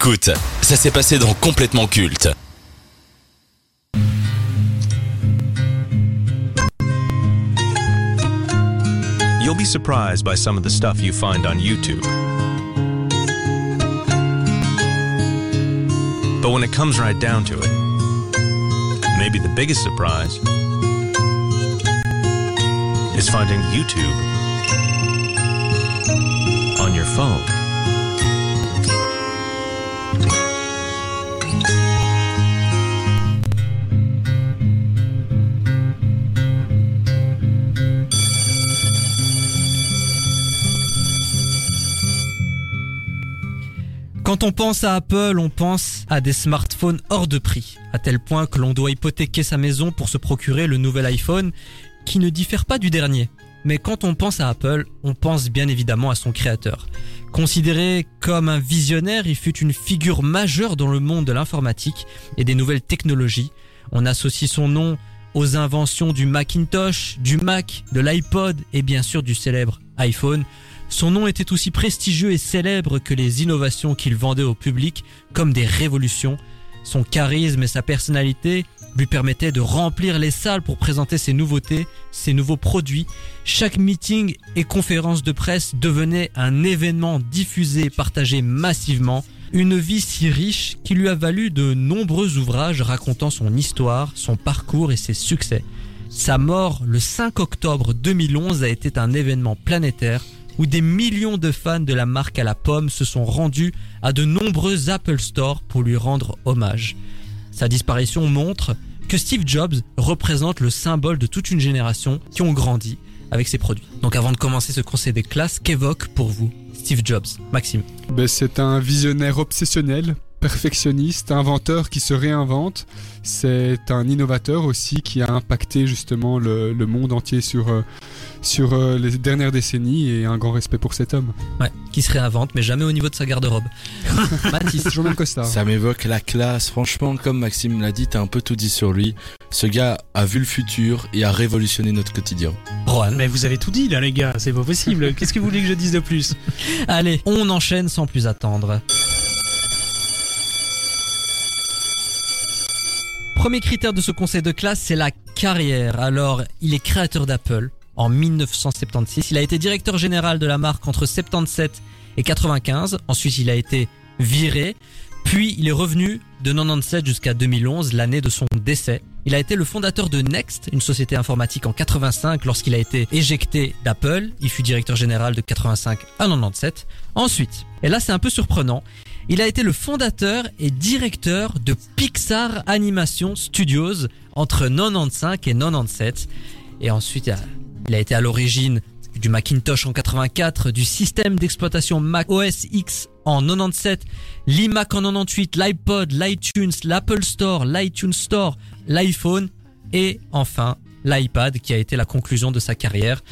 Écoute, ça s'est passé dans Complètement Culte. You'll be surprised by some of the stuff you find on YouTube. But when it comes right down to it, maybe the biggest surprise is finding YouTube on your phone. Quand on pense à Apple, on pense à des smartphones hors de prix, à tel point que l'on doit hypothéquer sa maison pour se procurer le nouvel iPhone qui ne diffère pas du dernier. Mais quand on pense à Apple, on pense bien évidemment à son créateur. Considéré comme un visionnaire, il fut une figure majeure dans le monde de l'informatique et des nouvelles technologies. On associe son nom aux inventions du Macintosh, du Mac, de l'iPod et bien sûr du célèbre iPhone. Son nom était aussi prestigieux et célèbre que les innovations qu'il vendait au public comme des révolutions. Son charisme et sa personnalité lui permettaient de remplir les salles pour présenter ses nouveautés, ses nouveaux produits. Chaque meeting et conférence de presse devenait un événement diffusé et partagé massivement. Une vie si riche qui lui a valu de nombreux ouvrages racontant son histoire, son parcours et ses succès. Sa mort le 5 octobre 2011 a été un événement planétaire où des millions de fans de la marque à la pomme se sont rendus à de nombreux Apple Store pour lui rendre hommage. Sa disparition montre que Steve Jobs représente le symbole de toute une génération qui ont grandi avec ses produits. Donc avant de commencer ce conseil des classes, qu'évoque pour vous Steve Jobs Maxime? Ben, c'est un visionnaire obsessionnel, perfectionniste, inventeur qui se réinvente. C'est un innovateur aussi qui a impacté justement le, monde entier sur, euh, sur euh, les dernières décennies et un grand respect pour cet homme. Ouais, qui se réinvente mais jamais au niveau de sa garde-robe. Mathis Toujours le même costard. Ça m'évoque la classe. Franchement, comme Maxime l'a dit, t'as un peu tout dit sur lui. Ce gars a vu le futur et a révolutionné notre quotidien. Rohan. Mais vous avez tout dit là les gars, c'est pas possible. Qu'est-ce que vous voulez que je dise de plus? Allez, on enchaîne sans plus attendre. Premier critère de ce conseil de classe, c'est la carrière. Alors, il est créateur d'Apple en 1976. Il a été directeur général de la marque entre 77 et 95. Ensuite, il a été viré. Puis, il est revenu de 97 jusqu'à 2011, l'année de son décès. Il a été le fondateur de Next, une société informatique en 85 lorsqu'il a été éjecté d'Apple. Il fut directeur général de 85 à 97. Ensuite, et là c'est un peu surprenant, il a été le fondateur et directeur de Pixar Animation Studios entre 95 et 97. Et ensuite, il a- été à l'origine du Macintosh en 84, du système d'exploitation Mac OS X en 97, l'iMac en 98, l'iPod, l'iTunes, l'Apple Store, l'iTunes Store, l'iPhone et enfin l'iPad qui a été la conclusion de sa carrière.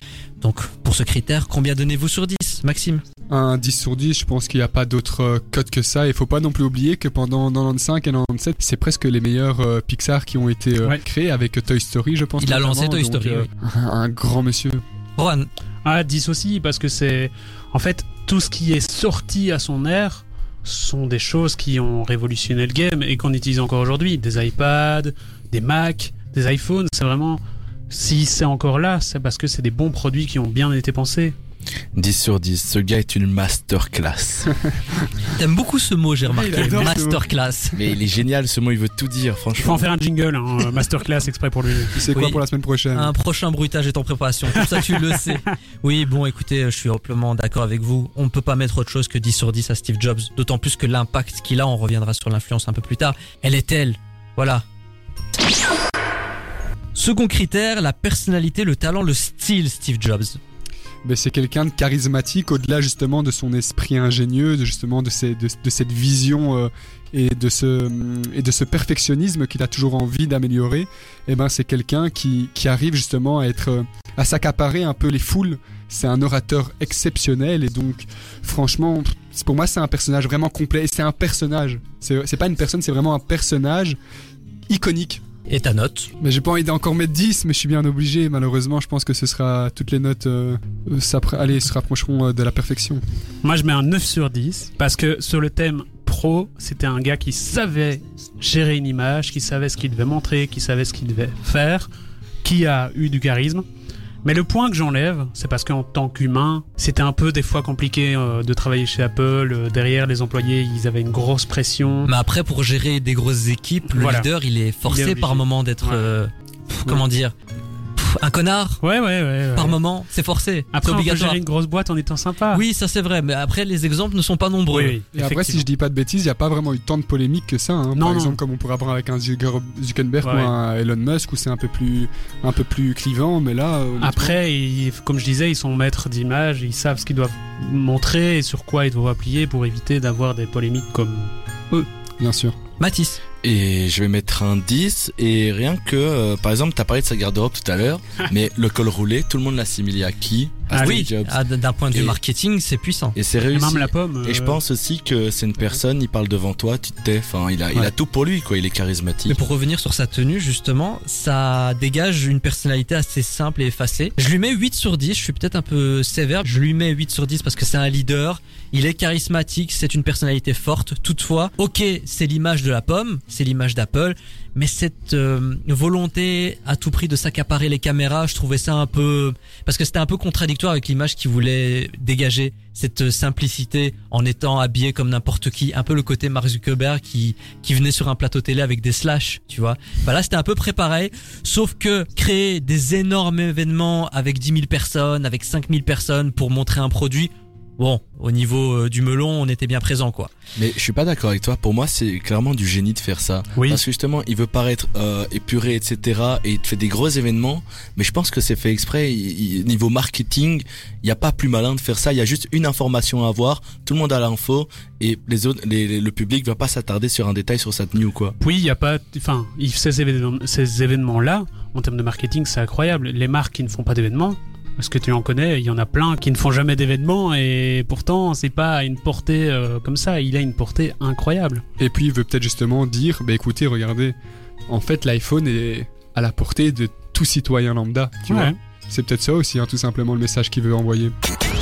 Donc pour ce critère, combien donnez-vous sur 10, Maxime? Un 10 sur 10, je pense qu'il n'y a pas d'autre euh, code que ça. Il faut pas non plus oublier que pendant 95 et 97, c'est presque les meilleurs euh, Pixar qui ont été euh, Ouais. créés avec Toy Story, je pense. Il a lancé Toy Donc, Story, oui. un, grand monsieur. Rohan, Ah 10 aussi parce que c'est en fait tout ce qui est sorti à son ère sont des choses qui ont révolutionné le game et qu'on utilise encore aujourd'hui. Des iPads, des Mac, des iPhones, c'est vraiment si c'est encore là, c'est parce que c'est des bons produits qui ont bien été pensés. 10 sur 10, ce gars est une masterclass. t'aimes beaucoup ce mot, j'ai remarqué. Masterclass. Mais il est génial, ce mot, il veut tout dire, Il faut en franchement. faire un jingle, hein, masterclass exprès pour lui. Tu sais quoi Oui. pour la semaine prochaine? Un prochain bruitage est en préparation, comme ça tu le sais. Oui, bon, écoutez, je suis amplement d'accord avec vous. On ne peut pas mettre autre chose que 10 sur 10 à Steve Jobs, d'autant plus que l'impact qu'il a, on reviendra sur l'influence un peu plus tard, elle est telle. Voilà. Second critère, la personnalité, le talent, le style Steve Jobs. Ben, c'est quelqu'un de charismatique au-delà justement de son esprit ingénieux, de justement de, cette vision euh, et, de ce, perfectionnisme qu'il a toujours envie d'améliorer. Et ben c'est quelqu'un qui, qui arrive justement à être euh, à s'accaparer un peu les foules. C'est un orateur exceptionnel et donc franchement pour moi c'est un personnage vraiment complet et c'est un personnage. C'est pas une personne, c'est vraiment un personnage iconique. Et ta note Mais j'ai pas envie d'encore mettre 10, mais je suis bien obligé. Malheureusement, je pense que ce sera toutes les notes euh, euh, allez, se rapprocheront euh, de la perfection. Moi, je mets un 9 sur 10 parce que sur le thème micro, c'était un gars qui savait gérer une image, qui savait ce qu'il devait montrer, qui savait ce qu'il devait faire, qui a eu du charisme. Mais le point que j'enlève, c'est parce qu'en tant qu'humain, c'était un peu des fois compliqué euh, de travailler chez Apple. Euh, derrière, les employés, ils avaient une grosse pression. Mais après, pour gérer des grosses équipes, le Voilà. leader, il est forcé obligé. par moment d'être, Ouais. euh, pff, comment dire, un connard. Ouais, ouais, ouais. ouais. Par moment, c'est forcé. Après, on peut gérer une grosse boîte en étant sympa. Oui, ça c'est vrai, mais après les exemples ne sont pas nombreux. oui, oui, Et après, si je dis pas de bêtises, il n'y a pas vraiment eu tant de polémiques que ça. hein. Non, Par non. exemple, comme on pourrait avoir avec un Zucker- Zuckerberg Ouais. ou un Elon Musk, où c'est un peu plus, un peu plus clivant, mais là. Après, ils- comme je disais, ils sont maîtres d'image, ils savent ce qu'ils doivent montrer et sur quoi ils doivent appuyer pour éviter d'avoir des polémiques comme Bien sûr. Mathis. Et je vais mettre un 10 et rien que, euh, par exemple, t'as parlé de sa garde-robe tout à l'heure, mais le col roulé, tout le monde l'a assimilé à qui? Ah oui, ah, d'un point de vue Et- marketing, c'est puissant. Et c'est et réussi. même la pomme. Et je euh, pense aussi que c'est une personne, il parle devant toi, tu te tais. Enfin, il a, il a tout pour lui, quoi. Il est charismatique. Mais pour revenir sur sa tenue, justement, ça dégage une personnalité assez simple et effacée. Je lui mets 8 sur 10, je suis peut-être un peu sévère, je lui mets 8 sur 10 parce que c'est un leader, il est charismatique, c'est une personnalité forte. Toutefois, ok, c'est l'image de la pomme, c'est l'image d'Apple, mais cette euh, volonté à tout prix de s'accaparer les caméras, je trouvais ça un peu... Parce que c'était un peu contradictoire avec l'image qu'il voulait dégager, cette simplicité en étant habillé comme n'importe qui, un peu le côté Mark Zuckerberg qui qui venait sur un plateau télé avec des slash, tu vois. Bah là, c'était un peu préparé, sauf que créer des énormes événements avec 10 000 personnes, avec 5 000 personnes pour montrer un produit, bon, au niveau euh, du melon, on était bien présent, quoi. Mais je suis pas d'accord avec toi. Pour moi, c'est clairement du génie de faire ça. Oui. Parce que justement, il veut paraître euh, épuré, etc. Et il te fait des gros événements. Mais je pense que c'est fait exprès. Il- il- niveau marketing, il n'y a pas plus malin de faire ça. Il y a juste une information à avoir. Tout le monde a l'info. Et les autres, les- les- le public va pas s'attarder sur un détail sur sa tenue ou quoi. Oui, il y a pas. Enfin, ces événements, ces événements-là, en termes de marketing, c'est incroyable. Les marques qui ne font pas d'événements, parce que tu en connais, il y en a plein qui ne font jamais d'événements et pourtant, c'est pas une portée euh, comme ça. Il a une portée incroyable. Et puis, il veut peut-être justement dire bah écoutez, regardez, en fait, l'iPhone est à la portée de tout citoyen lambda. Tu Ouais. vois C'est peut-être ça aussi, hein, tout simplement, le message qu'il veut envoyer.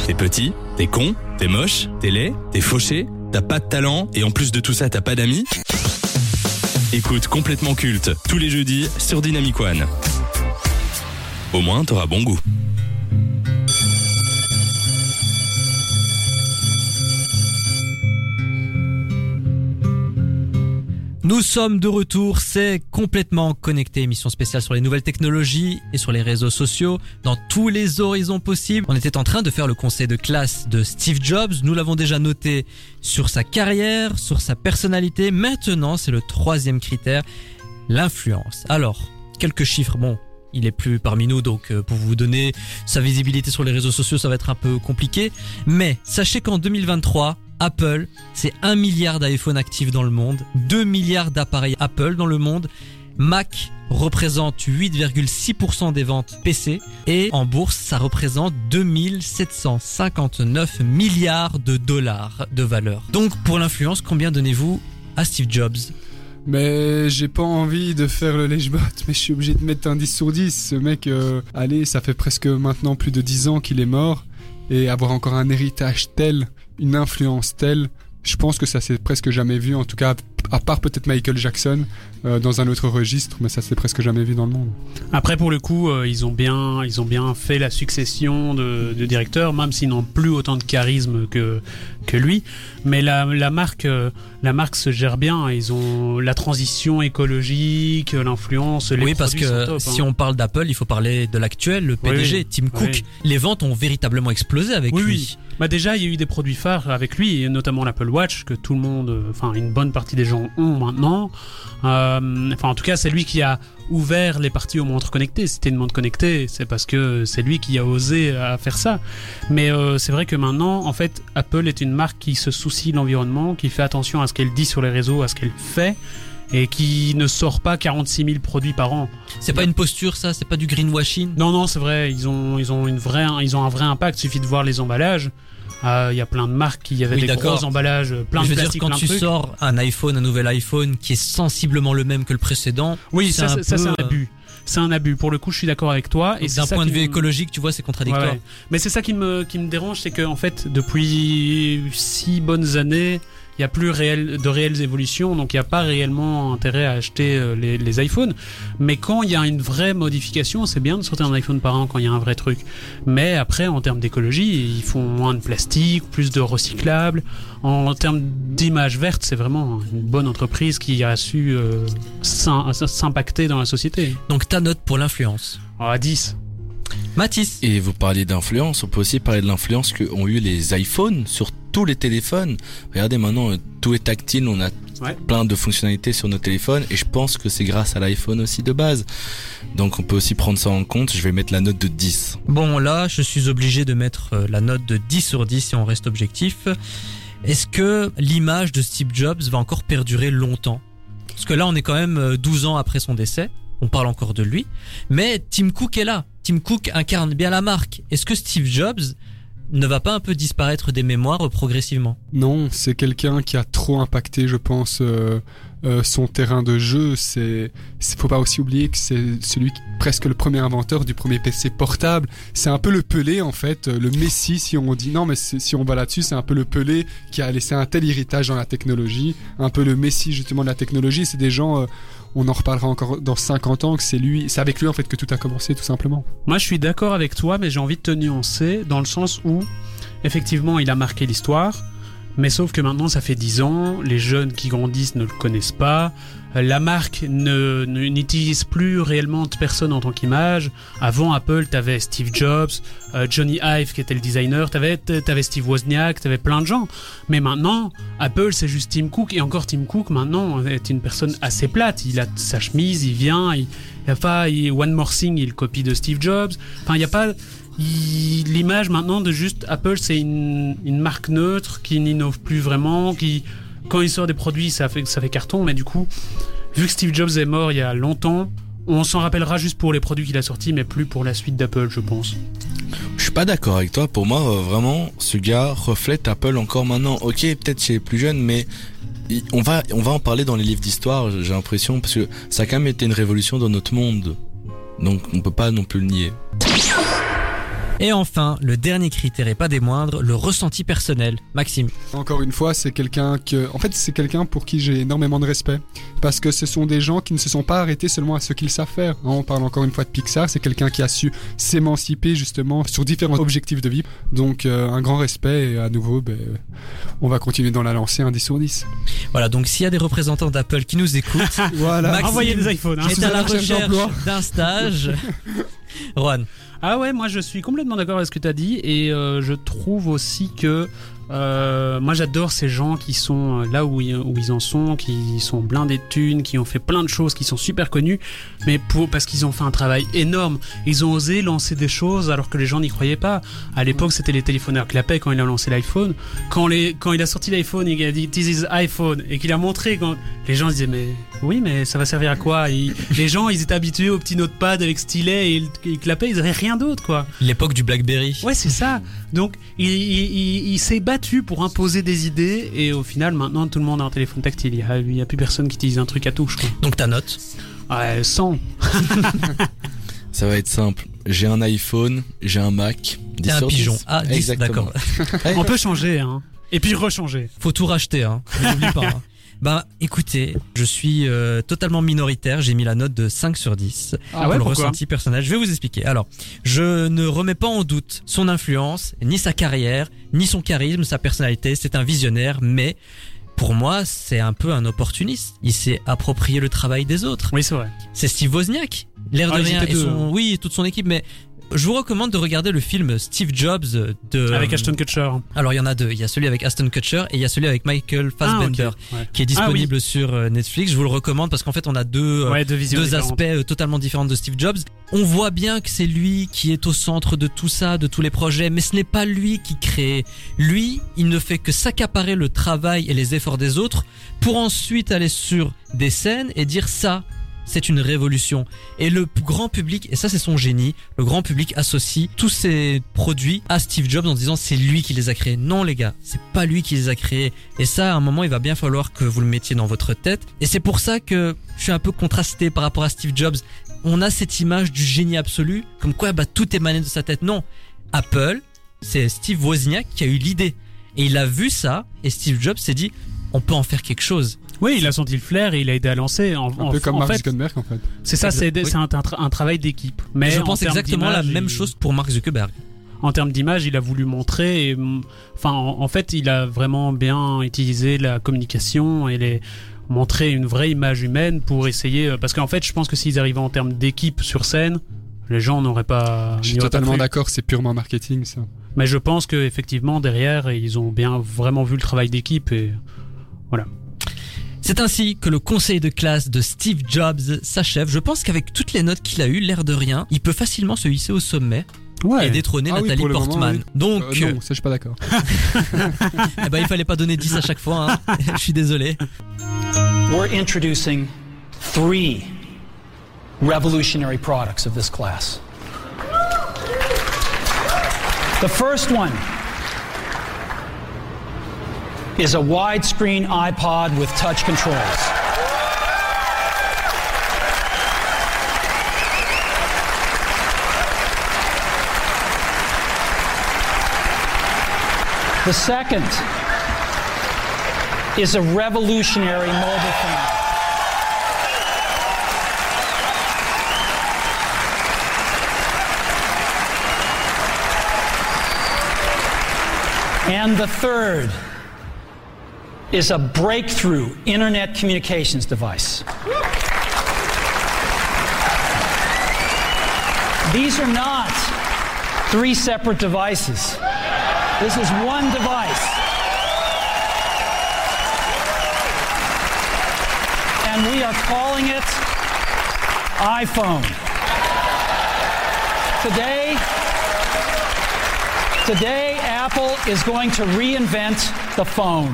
T'es petit, t'es con, t'es moche, t'es laid, t'es fauché, t'as pas de talent et en plus de tout ça t'as pas d'amis Écoute complètement culte tous les jeudis sur Dynamic One. Au moins t'auras bon goût. Nous sommes de retour, c'est complètement connecté, émission spéciale sur les nouvelles technologies et sur les réseaux sociaux, dans tous les horizons possibles. On était en train de faire le conseil de classe de Steve Jobs, nous l'avons déjà noté sur sa carrière, sur sa personnalité. Maintenant, c'est le troisième critère, l'influence. Alors, quelques chiffres, bon, il est plus parmi nous, donc euh, pour vous donner sa visibilité sur les réseaux sociaux, ça va être un peu compliqué. Mais sachez qu'en 2023, Apple, c'est 1 milliard d'iPhone actifs dans le monde, 2 milliards d'appareils Apple dans le monde. Mac représente 8,6% des ventes PC et en bourse, ça représente 2759 milliards de dollars de valeur. Donc pour l'influence, combien donnez-vous à Steve Jobs? Mais j'ai pas envie de faire le lèche-bot, mais je suis obligé de mettre un 10 sur 10. Ce mec, euh, allez, ça fait presque maintenant plus de 10 ans qu'il est mort. Et avoir encore un héritage tel, une influence telle, je pense que ça s'est presque jamais vu, en tout cas, à part peut-être Michael Jackson, euh, dans un autre registre, mais ça s'est presque jamais vu dans le monde. Après, pour le coup, euh, ils ont bien, ils ont bien fait la succession de, de directeurs, même s'ils n'ont plus autant de charisme que que lui. Mais la, la marque, euh, la marque se gère bien. Ils ont la transition écologique, l'influence. les oui, parce que sont top, si hein. on parle d'Apple, il faut parler de l'actuel, le PDG, oui. Tim Cook. Oui. Les ventes ont véritablement explosé avec Oui, lui. oui. Bah déjà, il y a eu des produits phares avec lui, et notamment l'Apple Watch, que tout le monde, enfin une bonne partie des gens ont maintenant. Euh, Enfin, en tout cas, c'est lui qui a ouvert les parties aux montres connectées. C'était une montre connectée, c'est parce que c'est lui qui a osé à faire ça. Mais euh, c'est vrai que maintenant, en fait, Apple est une marque qui se soucie de l'environnement, qui fait attention à ce qu'elle dit sur les réseaux, à ce qu'elle fait. Et qui ne sort pas 46 000 produits par an. C'est pas une posture, ça? C'est pas du greenwashing? Non, non, c'est vrai. Ils ont, ils ont une vraie, ils ont un vrai impact. Il suffit de voir les emballages. Euh, Il y a plein de marques qui avaient Oui, des gros emballages, plein je de veux dire, plastique, quand tu trucs. sors un iPhone, un nouvel iPhone qui est sensiblement le même que le précédent, oui, c'est ça, un c'est- ça, c'est un euh, abus. C'est un abus. Pour le coup, je suis d'accord avec toi. Et d'un point de vue me- écologique, tu vois, c'est contradictoire. Ouais, ouais. Mais c'est ça qui me, qui me dérange, c'est qu'en fait, depuis six bonnes années, il y a plus réel, de réelles évolutions, donc il n'y a pas réellement intérêt à acheter euh, les, les iPhones. Mais quand il y a une vraie modification, c'est bien de sortir un iPhone par an quand il y a un vrai truc. Mais après, en termes d'écologie, ils font moins de plastique, plus de recyclables. En termes d'image verte, c'est vraiment une bonne entreprise qui a su euh, s'im- s'impacter dans la société. Donc ta note pour l'influence. Ah, à 10. Mathis. Et vous parliez d'influence, on peut aussi parler de l'influence qu'ont eu les iPhones sur tous les téléphones. Regardez maintenant, euh, tout est tactile, on a Ouais. plein de fonctionnalités sur nos téléphones et je pense que c'est grâce à l'iPhone aussi de base. Donc on peut aussi prendre ça en compte, je vais mettre la note de 10. Bon là, je suis obligé de mettre euh, la note de 10 sur 10 si on reste objectif. Est-ce que l'image de Steve Jobs va encore perdurer longtemps? Parce que là, on est quand même euh, 12 ans après son décès. On parle encore de lui. Mais Tim Cook est là. Tim Cook incarne bien la marque. Est-ce que Steve Jobs ne va pas un peu disparaître des mémoires progressivement Non, c'est quelqu'un qui a trop impacté, je pense, euh, euh, son terrain de jeu. C'est, faut pas aussi oublier que c'est celui qui, presque le premier inventeur du premier PC portable. C'est un peu le Pelé en fait, euh, le Messi si on dit non, mais si on va là-dessus, c'est un peu le Pelé qui a laissé un tel héritage dans la technologie, un peu le Messi justement de la technologie. C'est des gens, on en reparlera encore dans 50 ans, que c'est lui, c'est avec lui en fait que tout a commencé tout simplement. Moi, je suis d'accord avec toi, mais j'ai envie de te nuancer dans le sens où, effectivement, il a marqué l'histoire. Mais sauf que maintenant, ça fait 10 ans, les jeunes qui grandissent ne le connaissent pas. La marque ne n'utilise plus réellement de personne en tant qu'image. Avant Apple, t'avais Steve Jobs, euh, Johnny Ive qui était le designer, t'avais avais Steve Wozniak, t'avais plein de gens. Mais maintenant, Apple c'est juste Tim Cook et encore Tim Cook maintenant est une personne assez plate. Il a sa chemise, il vient, il, il y a pas il- One More Thing, il copie de Steve Jobs. Enfin, il y a pas l'image maintenant de juste Apple c'est une, une marque neutre qui n'innove plus vraiment, qui quand il sort des produits ça fait ça fait carton, mais du coup vu que Steve Jobs est mort il y a longtemps, on s'en rappellera juste pour les produits qu'il a sortis, mais plus pour la suite d'Apple, je pense. Je suis pas d'accord avec toi. Pour moi, euh, vraiment, ce gars reflète Apple encore maintenant. Ok, peut-être chez les plus jeunes, mais on va, on va en parler dans les livres d'histoire. J'ai l'impression parce que ça a quand même été une révolution dans notre monde. Donc, on peut pas non plus le nier. Et enfin, le dernier critère et pas des moindres, le ressenti personnel. Maxime. Encore une fois, c'est quelqu'un que, en fait, c'est quelqu'un pour qui j'ai énormément de respect, parce que ce sont des gens qui ne se sont pas arrêtés seulement à ce qu'ils savent faire. On parle encore une fois de Pixar, c'est quelqu'un qui a su s'émanciper justement sur différents objectifs de vie. Donc euh, un grand respect et à nouveau, ben, on va continuer dans la lancée un 10 sur 10. Voilà, donc s'il y a des représentants d'Apple qui nous écoutent, Voilà. Maxime Envoyez des iPhones. hein. est à la recherche d'un stage. Juan. Ah ouais, moi je suis complètement d'accord avec ce que tu as dit et euh, je trouve aussi que euh, moi j'adore ces gens qui sont euh, là où ils, où ils en sont, qui sont blindés de thunes, qui ont fait plein de choses, qui sont super connus, mais pour, parce qu'ils ont fait un travail énorme. Ils ont osé lancer des choses alors que les gens n'y croyaient pas. À l'époque c'était les téléphoneurs clapaient quand il a lancé l'iPhone. Quand, les, quand il a sorti l'iPhone et qu'il a dit This is iPhone et qu'il a montré, quand les gens disaient mais oui mais ça va servir à quoi Et Les gens ils étaient habitués au petit notepad avec stylet et ils, ils clapaient, ils avaient rien d'autre quoi. L'époque du Blackberry. Ouais, c'est ça. Donc, il, il, il- il s'est battu pour imposer des idées et au final, maintenant, tout le monde a un téléphone tactile. Il y a, plus personne qui utilise un truc à touche. Quoi. Donc ta note. Ouais, 100. Ça va être simple. J'ai un iPhone, j'ai un Mac. 10 T'es un sur 10. pigeon. Ah, 10, Exactement. d'accord. On peut changer, hein. Et puis rechanger. Faut tout racheter, hein. N'oublie pas. hein. Bah, écoutez, je suis euh, totalement minoritaire. J'ai mis la note de 5 sur 10 Ah pour ouais, le ressenti personnel. Je vais vous expliquer. Alors, je ne remets pas en doute son influence, ni sa carrière, ni son charisme, sa personnalité. C'est un visionnaire, mais pour moi, c'est un peu un opportuniste. Il s'est approprié le travail des autres. Oui, c'est vrai. C'est Steve Wozniak. L'air Ah, de ils rien. Et son, hein. oui, toute son équipe, mais je vous recommande de regarder le film Steve Jobs de. Avec Ashton Kutcher. Alors il y en a deux. Il y a celui avec Aston Kutcher et il y a celui avec Michael Fassbender Ah. Ouais. qui est disponible sur euh, Netflix. Je vous le recommande parce qu'en fait on a deux euh, Ouais, deux aspects euh, totalement différents de Steve Jobs. On voit bien que c'est lui qui est au centre de tout ça, de tous les projets, mais ce n'est pas lui qui crée. Lui, il ne fait que s'accaparer le travail et les efforts des autres pour ensuite aller sur des scènes et dire ça. C'est une révolution. Et le grand public, et ça c'est son génie, le grand public associe tous ces produits à Steve Jobs en disant c'est lui qui les a créés. Non les gars, c'est pas lui qui les a créés. Et ça, à un moment, il va bien falloir que vous le mettiez dans votre tête. Et c'est pour ça que je suis un peu contrasté par rapport à Steve Jobs. On a cette image du génie absolu, comme quoi bah, tout émanait de sa tête. Non, Apple, c'est Steve Wozniak qui a eu l'idée. Et il a vu ça, et Steve Jobs s'est dit, on peut en faire quelque chose. Oui, il a senti le flair et il a aidé à lancer. En, Un en- peu comme en Mark fait, Zuckerberg en fait. c'est ça, c'est oui. un, travail d'équipe. Mais je en pense exactement la même chose pour Mark Zuckerberg. En termes d'image, il a voulu montrer. et, Enfin, en, en fait, il a vraiment bien utilisé la communication et les montrer une vraie image humaine pour essayer. euh, Parce qu'en fait, je pense que s'ils arrivaient en termes d'équipe sur scène, les gens n'auraient pas. Je suis totalement d'accord, c'est purement marketing ça. Mais je pense que effectivement derrière, ils ont bien vraiment vu le travail d'équipe et C'est ainsi que le conseil de classe de Steve Jobs s'achève. Je pense qu'avec toutes les notes qu'il a eues, l'air de rien, il peut facilement se hisser au sommet et détrôner Ah Nathalie moment, Portman. oui. Donc, Euh, non, ça je suis pas d'accord. eh ben, il fallait pas donner 10 à chaque fois. hein. Je suis désolé. We're introducing three revolutionary products of this class. The first one is a widescreen iPod with touch controls. The second is a revolutionary mobile phone. And the third is a breakthrough internet communications device. These are not three separate devices. This is one device. And we are calling it iPhone. Today, today Apple is going to reinvent the phone.